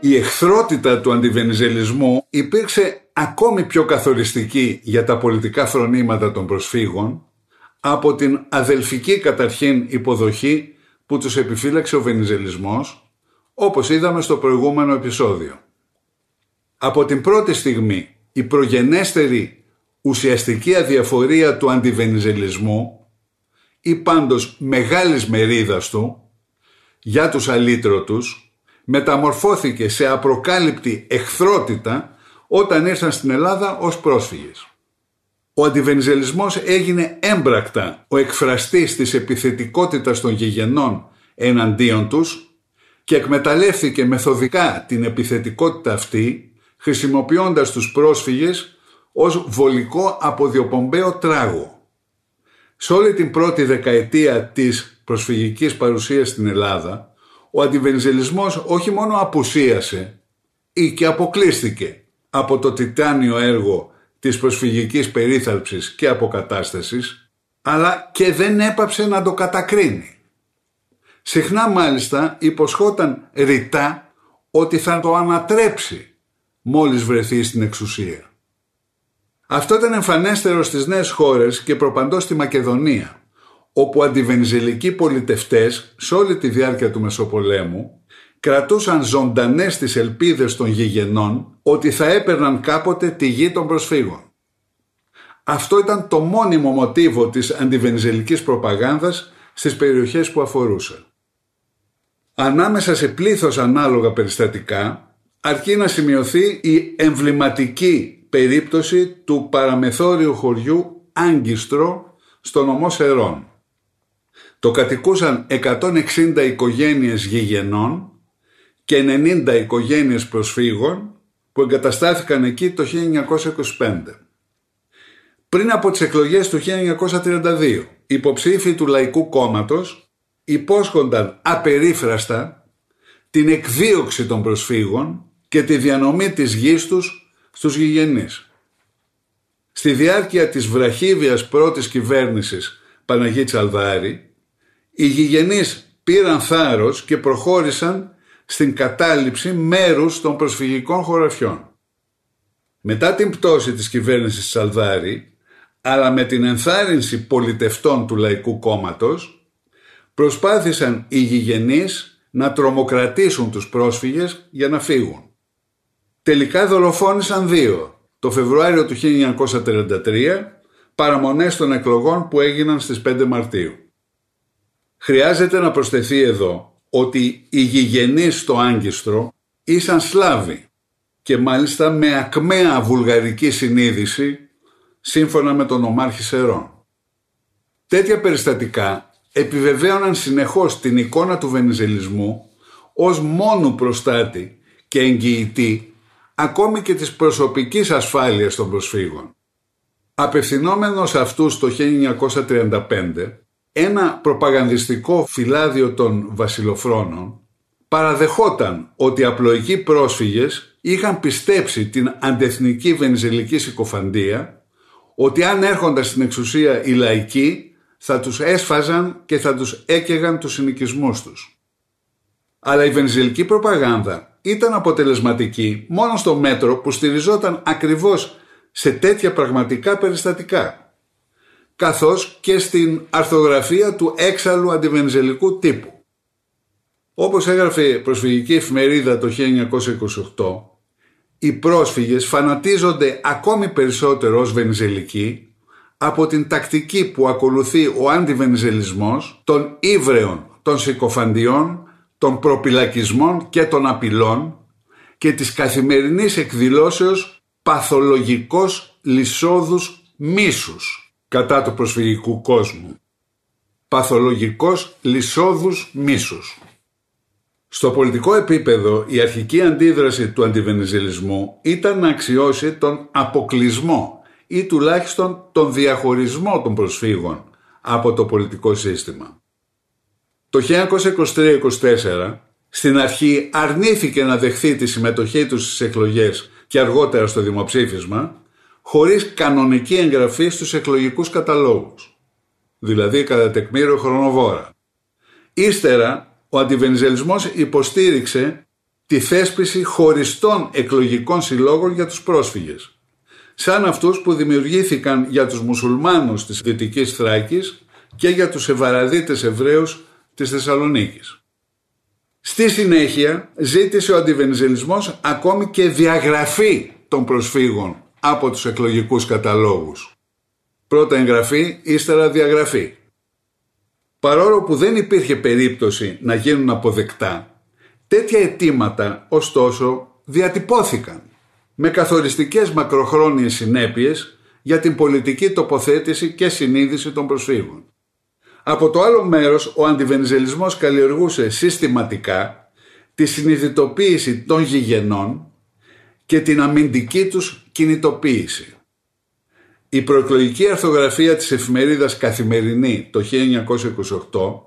Η εχθρότητα του αντιβενιζελισμού υπήρξε ακόμη πιο καθοριστική για τα πολιτικά φρονήματα των προσφύγων από την αδελφική καταρχήν υποδοχή που τους επιφύλαξε ο βενιζελισμός, όπως είδαμε στο προηγούμενο επεισόδιο. Από την πρώτη στιγμή η προγενέστερη ουσιαστική αδιαφορία του αντιβενιζελισμού ή πάντως μεγάλης μερίδας του για τους αλήτρωτους μεταμορφώθηκε σε απροκάλυπτη εχθρότητα όταν ήρθαν στην Ελλάδα ως πρόσφυγες. Ο αντιβενιζελισμός έγινε έμπρακτα ο εκφραστής της επιθετικότητας των γηγενών εναντίον τους και εκμεταλλεύθηκε μεθοδικά την επιθετικότητα αυτή χρησιμοποιώντας τους πρόσφυγες ως βολικό αποδιοπομπαίο τράγο. Σε όλη την πρώτη δεκαετία της προσφυγικής παρουσίας στην Ελλάδα ο αντιβενιζελισμός όχι μόνο απουσίασε ή και αποκλείστηκε από το τιτάνιο έργο της προσφυγικής περίθαλψης και αποκατάστασης, αλλά και δεν έπαψε να το κατακρίνει. Συχνά μάλιστα υποσχόταν ρητά ότι θα το ανατρέψει μόλις βρεθεί στην εξουσία. Αυτό ήταν εμφανέστερο στις νέες χώρες και προπαντός στη Μακεδονία όπου αντιβενιζελικοί πολιτευτές σε όλη τη διάρκεια του Μεσοπολέμου κρατούσαν ζωντανές τις ελπίδες των γηγενών ότι θα έπαιρναν κάποτε τη γη των προσφύγων. Αυτό ήταν το μόνιμο μοτίβο της αντιβενιζελικής προπαγάνδας στις περιοχές που αφορούσε. Ανάμεσα σε πλήθος ανάλογα περιστατικά αρκεί να σημειωθεί η εμβληματική περίπτωση του παραμεθόριου χωριού Άγκιστρο στο νομό Σερών το κατοικούσαν 160 οικογένειες γηγενών και 90 οικογένειες προσφύγων που εγκαταστάθηκαν εκεί το 1925. Πριν από τις εκλογές του 1932, υποψήφοι του Λαϊκού Κόμματος υπόσχονταν απερίφραστα την εκδίωξη των προσφύγων και τη διανομή της γης τους στους γηγενείς. Στη διάρκεια της βραχίβιας πρώτης κυβέρνησης Παναγίτης Αλδάρη, οι γηγενείς πήραν θάρρος και προχώρησαν στην κατάληψη μέρους των προσφυγικών χωραφιών. Μετά την πτώση της κυβέρνησης Σαλδάρη, αλλά με την ενθάρρυνση πολιτευτών του Λαϊκού Κόμματος, προσπάθησαν οι γηγενείς να τρομοκρατήσουν τους πρόσφυγες για να φύγουν. Τελικά δολοφόνησαν δύο, το Φεβρουάριο του 1933, παραμονές των εκλογών που έγιναν στις 5 Μαρτίου. Χρειάζεται να προσθεθεί εδώ ότι οι γηγενείς στο Άγκιστρο ήσαν Σλάβοι και μάλιστα με ακμαία βουλγαρική συνείδηση σύμφωνα με τον Ομάρχη Σερών. Τέτοια περιστατικά επιβεβαίωναν συνεχώς την εικόνα του βενιζελισμού ως μόνου προστάτη και εγγυητή ακόμη και της προσωπικής ασφάλειας των προσφύγων. Απευθυνόμενος αυτούς το 1935 ένα προπαγανδιστικό φυλάδιο των βασιλοφρόνων παραδεχόταν ότι οι απλοϊκοί πρόσφυγες είχαν πιστέψει την αντεθνική βενιζελική συκοφαντία ότι αν έρχονταν στην εξουσία οι λαϊκοί θα τους έσφαζαν και θα τους έκαιγαν τους συνοικισμούς τους. Αλλά η βενιζελική προπαγάνδα ήταν αποτελεσματική μόνο στο μέτρο που στηριζόταν ακριβώς σε τέτοια πραγματικά περιστατικά καθώς και στην αρθογραφία του έξαλλου αντιβενζελικού τύπου. Όπως έγραφε η προσφυγική εφημερίδα το 1928, οι πρόσφυγες φανατίζονται ακόμη περισσότερο ως βενζελικοί από την τακτική που ακολουθεί ο αντιβενζελισμός των ύβρεων, των συκοφαντιών, των προπυλακισμών και των απειλών και της καθημερινής εκδηλώσεως παθολογικός λυσόδους μίσους κατά του προσφυγικού κόσμου. Παθολογικός λυσόδους μίσους. Στο πολιτικό επίπεδο η αρχική αντίδραση του αντιβενιζελισμού ήταν να αξιώσει τον αποκλεισμό ή τουλάχιστον τον διαχωρισμό των προσφύγων από το πολιτικό σύστημα. Το 1923-24 στην αρχή αρνήθηκε να δεχθεί τη συμμετοχή τους στις εκλογές και αργότερα στο δημοψήφισμα χωρίς κανονική εγγραφή στους εκλογικούς καταλόγους, δηλαδή κατά τεκμήριο χρονοβόρα. Ύστερα ο αντιβενιζελισμός υποστήριξε τη θέσπιση χωριστών εκλογικών συλλόγων για τους πρόσφυγες, σαν αυτούς που δημιουργήθηκαν για τους μουσουλμάνους της Δυτικής Θράκης και για τους ευαραδίτες Εβραίους της Θεσσαλονίκης. Στη συνέχεια ζήτησε ο αντιβενιζελισμός ακόμη και διαγραφή των προσφύγων από τους εκλογικούς καταλόγους. Πρώτα εγγραφή, ύστερα διαγραφή. Παρόλο που δεν υπήρχε περίπτωση να γίνουν αποδεκτά, τέτοια αιτήματα ωστόσο διατυπώθηκαν με καθοριστικές μακροχρόνιες συνέπειες για την πολιτική τοποθέτηση και συνείδηση των προσφύγων. Από το άλλο μέρος ο αντιβενιζελισμός καλλιεργούσε συστηματικά τη συνειδητοποίηση των γηγενών και την αμυντική τους κινητοποίηση. Η προεκλογική αρθογραφία της εφημερίδας Καθημερινή το 1928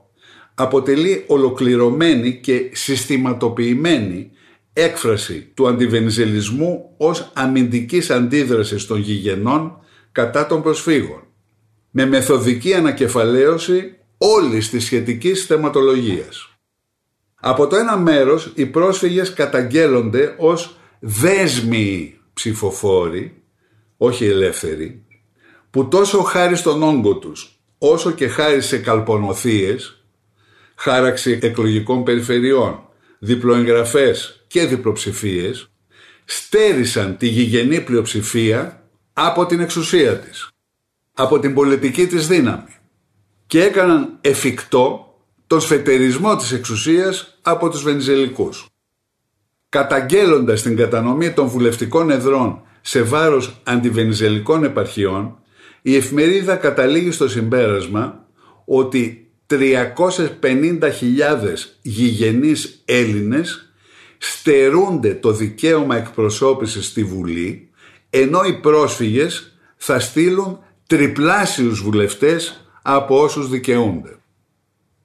αποτελεί ολοκληρωμένη και συστηματοποιημένη έκφραση του αντιβενιζελισμού ως αμυντικής αντίδρασης των γηγενών κατά των προσφύγων με μεθοδική ανακεφαλαίωση όλης της σχετικής θεματολογίας. Από το ένα μέρος οι πρόσφυγες καταγγέλλονται ως δέσμοι ψηφοφόροι, όχι ελεύθεροι, που τόσο χάρη στον όγκο τους, όσο και χάρη σε καλπονοθείες, χάραξη εκλογικών περιφερειών, διπλοεγγραφές και διπλοψηφίες, στέρισαν τη γηγενή πλειοψηφία από την εξουσία της, από την πολιτική της δύναμη και έκαναν εφικτό τον σφετερισμό της εξουσίας από τους Βενιζελικούς. Καταγγέλλοντας την κατανομή των βουλευτικών εδρών σε βάρος αντιβενιζελικών επαρχιών, η εφημερίδα καταλήγει στο συμπέρασμα ότι 350.000 γηγενείς Έλληνες στερούνται το δικαίωμα εκπροσώπησης στη Βουλή, ενώ οι πρόσφυγες θα στείλουν τριπλάσιους βουλευτές από όσους δικαιούνται.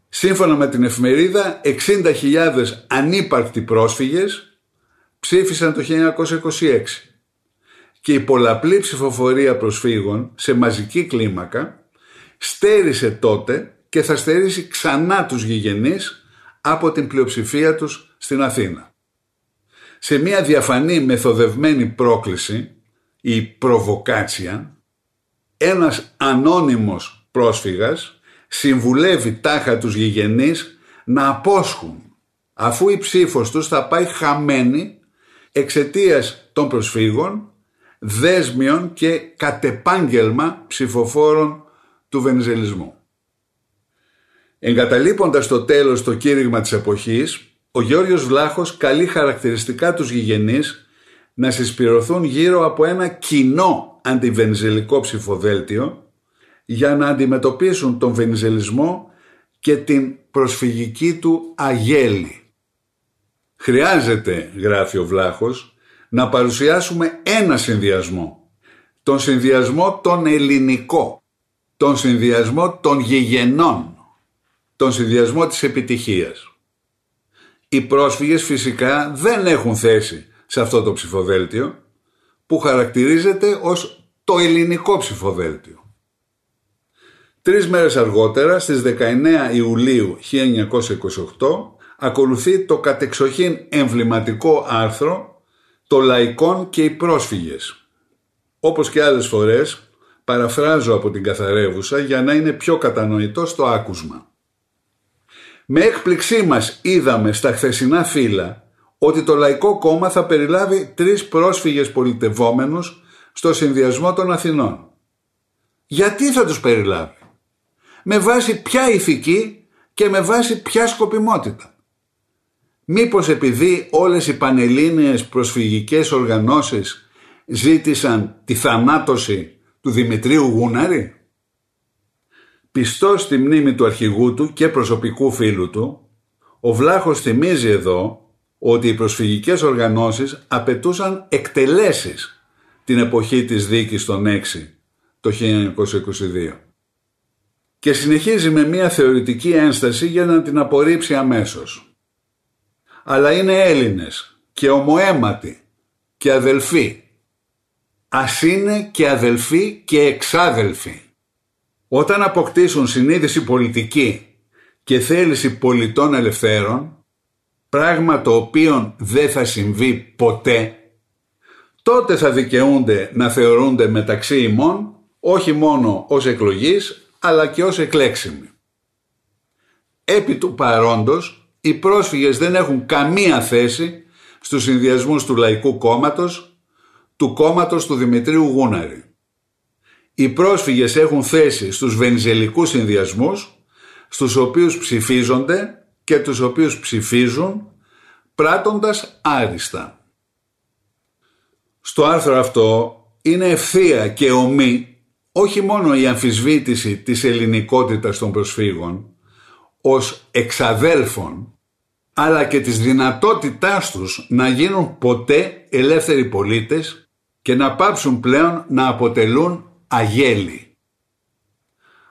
Σύμφωνα με την εφημερίδα, 60.000 ανύπαρκτοι πρόσφυγες ψήφισαν το 1926 και η πολλαπλή ψηφοφορία προσφύγων σε μαζική κλίμακα στέρισε τότε και θα στερήσει ξανά τους γηγενείς από την πλειοψηφία τους στην Αθήνα. Σε μια διαφανή μεθοδευμένη πρόκληση, η προβοκάτσια, ένας ανώνυμος πρόσφυγας συμβουλεύει τάχα τους γηγενείς να απόσχουν αφού η ψήφος τους θα πάει χαμένη εξαιτίας των προσφύγων δέσμιων και κατεπάγγελμα ψηφοφόρων του βενζελισμού. Εγκαταλείποντας το τέλος το κήρυγμα της εποχής, ο Γιώργος Βλάχος καλεί χαρακτηριστικά τους γηγενείς να συσπηρωθούν γύρω από ένα κοινό αντιβενζελικό ψηφοδέλτιο για να αντιμετωπίσουν τον βενζελισμό και την προσφυγική του αγέλη. Χρειάζεται, γράφει ο Βλάχος, να παρουσιάσουμε ένα συνδυασμό. Τον συνδυασμό των ελληνικό, τον συνδυασμό των γηγενών, τον συνδυασμό της επιτυχίας. Οι πρόσφυγες φυσικά δεν έχουν θέση σε αυτό το ψηφοδέλτιο που χαρακτηρίζεται ως το ελληνικό ψηφοδέλτιο. Τρεις μέρες αργότερα, στις 19 Ιουλίου 1928, ακολουθεί το κατεξοχήν εμβληματικό άρθρο το λαϊκόν και οι πρόσφυγες. Όπως και άλλες φορές, Παραφράζω από την καθαρεύουσα για να είναι πιο κατανοητό στο άκουσμα. Με έκπληξή μας είδαμε στα χθεσινά φύλλα ότι το Λαϊκό Κόμμα θα περιλάβει τρεις πρόσφυγες πολιτευόμενους στο συνδυασμό των Αθηνών. Γιατί θα τους περιλάβει; Με βάση ποια ηθική και με βάση ποια σκοπιμότητα; Μήπως επειδή όλες οι πανελλήνιες προσφυγικές οργανώσεις ζήτησαν τη θανάτωση του Δημητρίου Γούναρη; Πιστός στη μνήμη του αρχηγού του και προσωπικού φίλου του, ο Βλάχος θυμίζει εδώ ότι οι προσφυγικές οργανώσεις απαιτούσαν εκτελέσεις την εποχή της δίκης των 6 το 1922 και συνεχίζει με μια θεωρητική ένσταση για να την απορρίψει αμέσως. Αλλά είναι Έλληνες και ομοέματοι και αδελφοί. Ας είναι και αδελφοί και εξάδελφοι. Όταν αποκτήσουν συνείδηση πολιτική και θέληση πολιτών ελευθέρων, πράγμα το οποίο δεν θα συμβεί ποτέ, τότε θα δικαιούνται να θεωρούνται μεταξύ ημών όχι μόνο ως εκλογής αλλά και ως εκλέξιμοι. Επί του παρόντος, οι πρόσφυγες δεν έχουν καμία θέση στους συνδυασμούς του Λαϊκού Κόμματος, του κόμματος του Δημητρίου Γούναρη. Οι πρόσφυγες έχουν θέση στους βενιζελικούς συνδυασμούς, στους οποίους ψηφίζονται και τους οποίους ψηφίζουν πράττοντας άριστα. Στο άρθρο αυτό είναι ευθεία και ομή όχι μόνο η αμφισβήτηση της ελληνικότητας των προσφύγων ως εξαδέλφων αλλά και της δυνατότητάς τους να γίνουν ποτέ ελεύθεροι πολίτες και να πάψουν πλέον να αποτελούν αγέλη.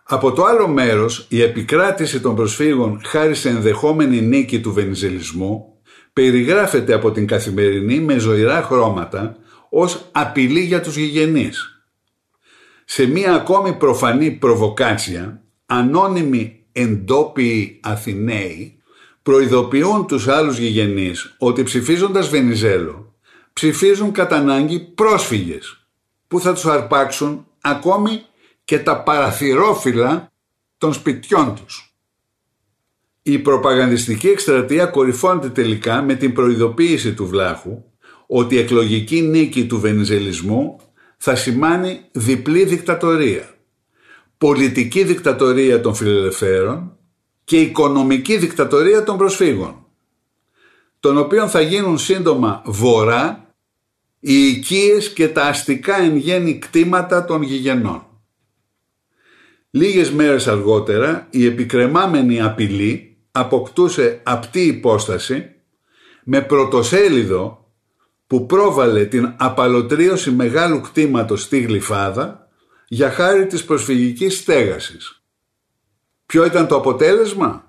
Από το άλλο μέρος, η επικράτηση των προσφύγων χάρη σε ενδεχόμενη νίκη του βενιζελισμού περιγράφεται από την καθημερινή με ζωηρά χρώματα ως απειλή για τους γηγενείς. Σε μία ακόμη προφανή προβοκάτσια, ανώνυμοι εντόπιοι Αθηναίοι προειδοποιούν τους άλλους γηγενείς ότι ψηφίζοντας Βενιζέλο ψηφίζουν κατά ανάγκη πρόσφυγες που θα τους αρπάξουν ακόμη και τα παραθυρόφυλλα των σπιτιών τους. Η προπαγανδιστική εκστρατεία κορυφώνεται τελικά με την προειδοποίηση του Βλάχου ότι η εκλογική νίκη του βενιζελισμού θα σημάνει διπλή δικτατορία. Πολιτική δικτατορία των φιλελευθέρων και οικονομική δικτατορία των προσφύγων, των οποίων θα γίνουν σύντομα βορρά οι οικίες και τα αστικά εν γέννη κτήματα των γηγενών. Λίγες μέρες αργότερα η επικρεμάμενη απειλή αποκτούσε απτή υπόσταση με πρωτοσέλιδο που πρόβαλε την απαλωτρίωση μεγάλου κτήματος στη Γλυφάδα για χάρη της προσφυγικής στέγασης. Ποιο ήταν το αποτέλεσμα;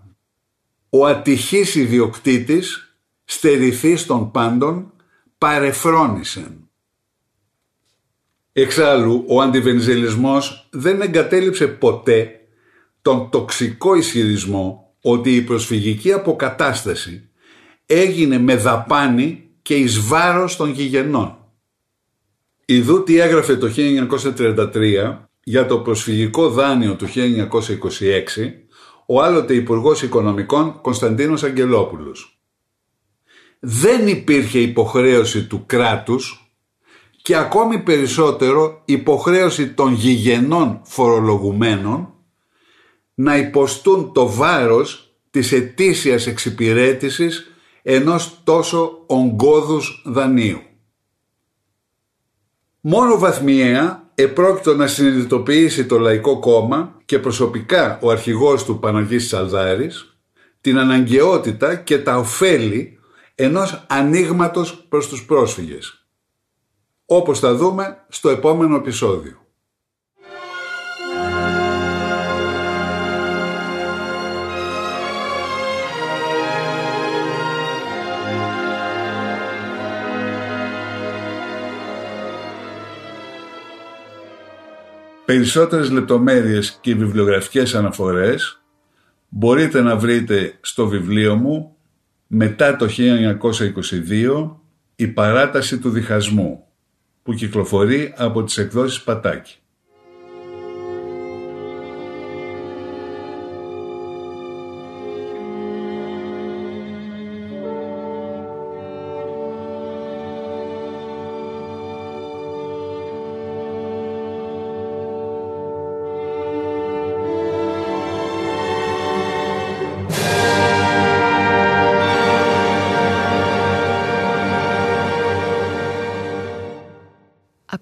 Ο ατυχής ιδιοκτήτης στερηθής των πάντων παρεφρόνησεν. Εξάλλου, ο αντιβενζελισμός δεν εγκατέλειψε ποτέ τον τοξικό ισχυρισμό ότι η προσφυγική αποκατάσταση έγινε με δαπάνη και εις βάρος των γηγενών. Ιδού τι έγραφε το 1933 για το προσφυγικό δάνειο του 1926 ο άλλοτε Υπουργός Οικονομικών Κωνσταντίνος Αγγελόπουλος. Δεν υπήρχε υποχρέωση του κράτους και ακόμη περισσότερο υποχρέωση των γηγενών φορολογουμένων να υποστούν το βάρος της ετήσιας εξυπηρέτησης ενός τόσο ογκώδους δανείου. Μόνο βαθμιαία επρόκειτο να συνειδητοποιήσει το Λαϊκό Κόμμα και προσωπικά ο αρχηγός του Παναγής Σαλδάρης την αναγκαιότητα και τα ωφέλη ενός ανοίγματος προς τους πρόσφυγες όπως θα δούμε στο επόμενο επεισόδιο. Περισσότερες λεπτομέρειες και βιβλιογραφικές αναφορές μπορείτε να βρείτε στο βιβλίο μου μετά το 1922 «Η παράταση του διχασμού» που κυκλοφορεί από τις εκδόσεις Πατάκη.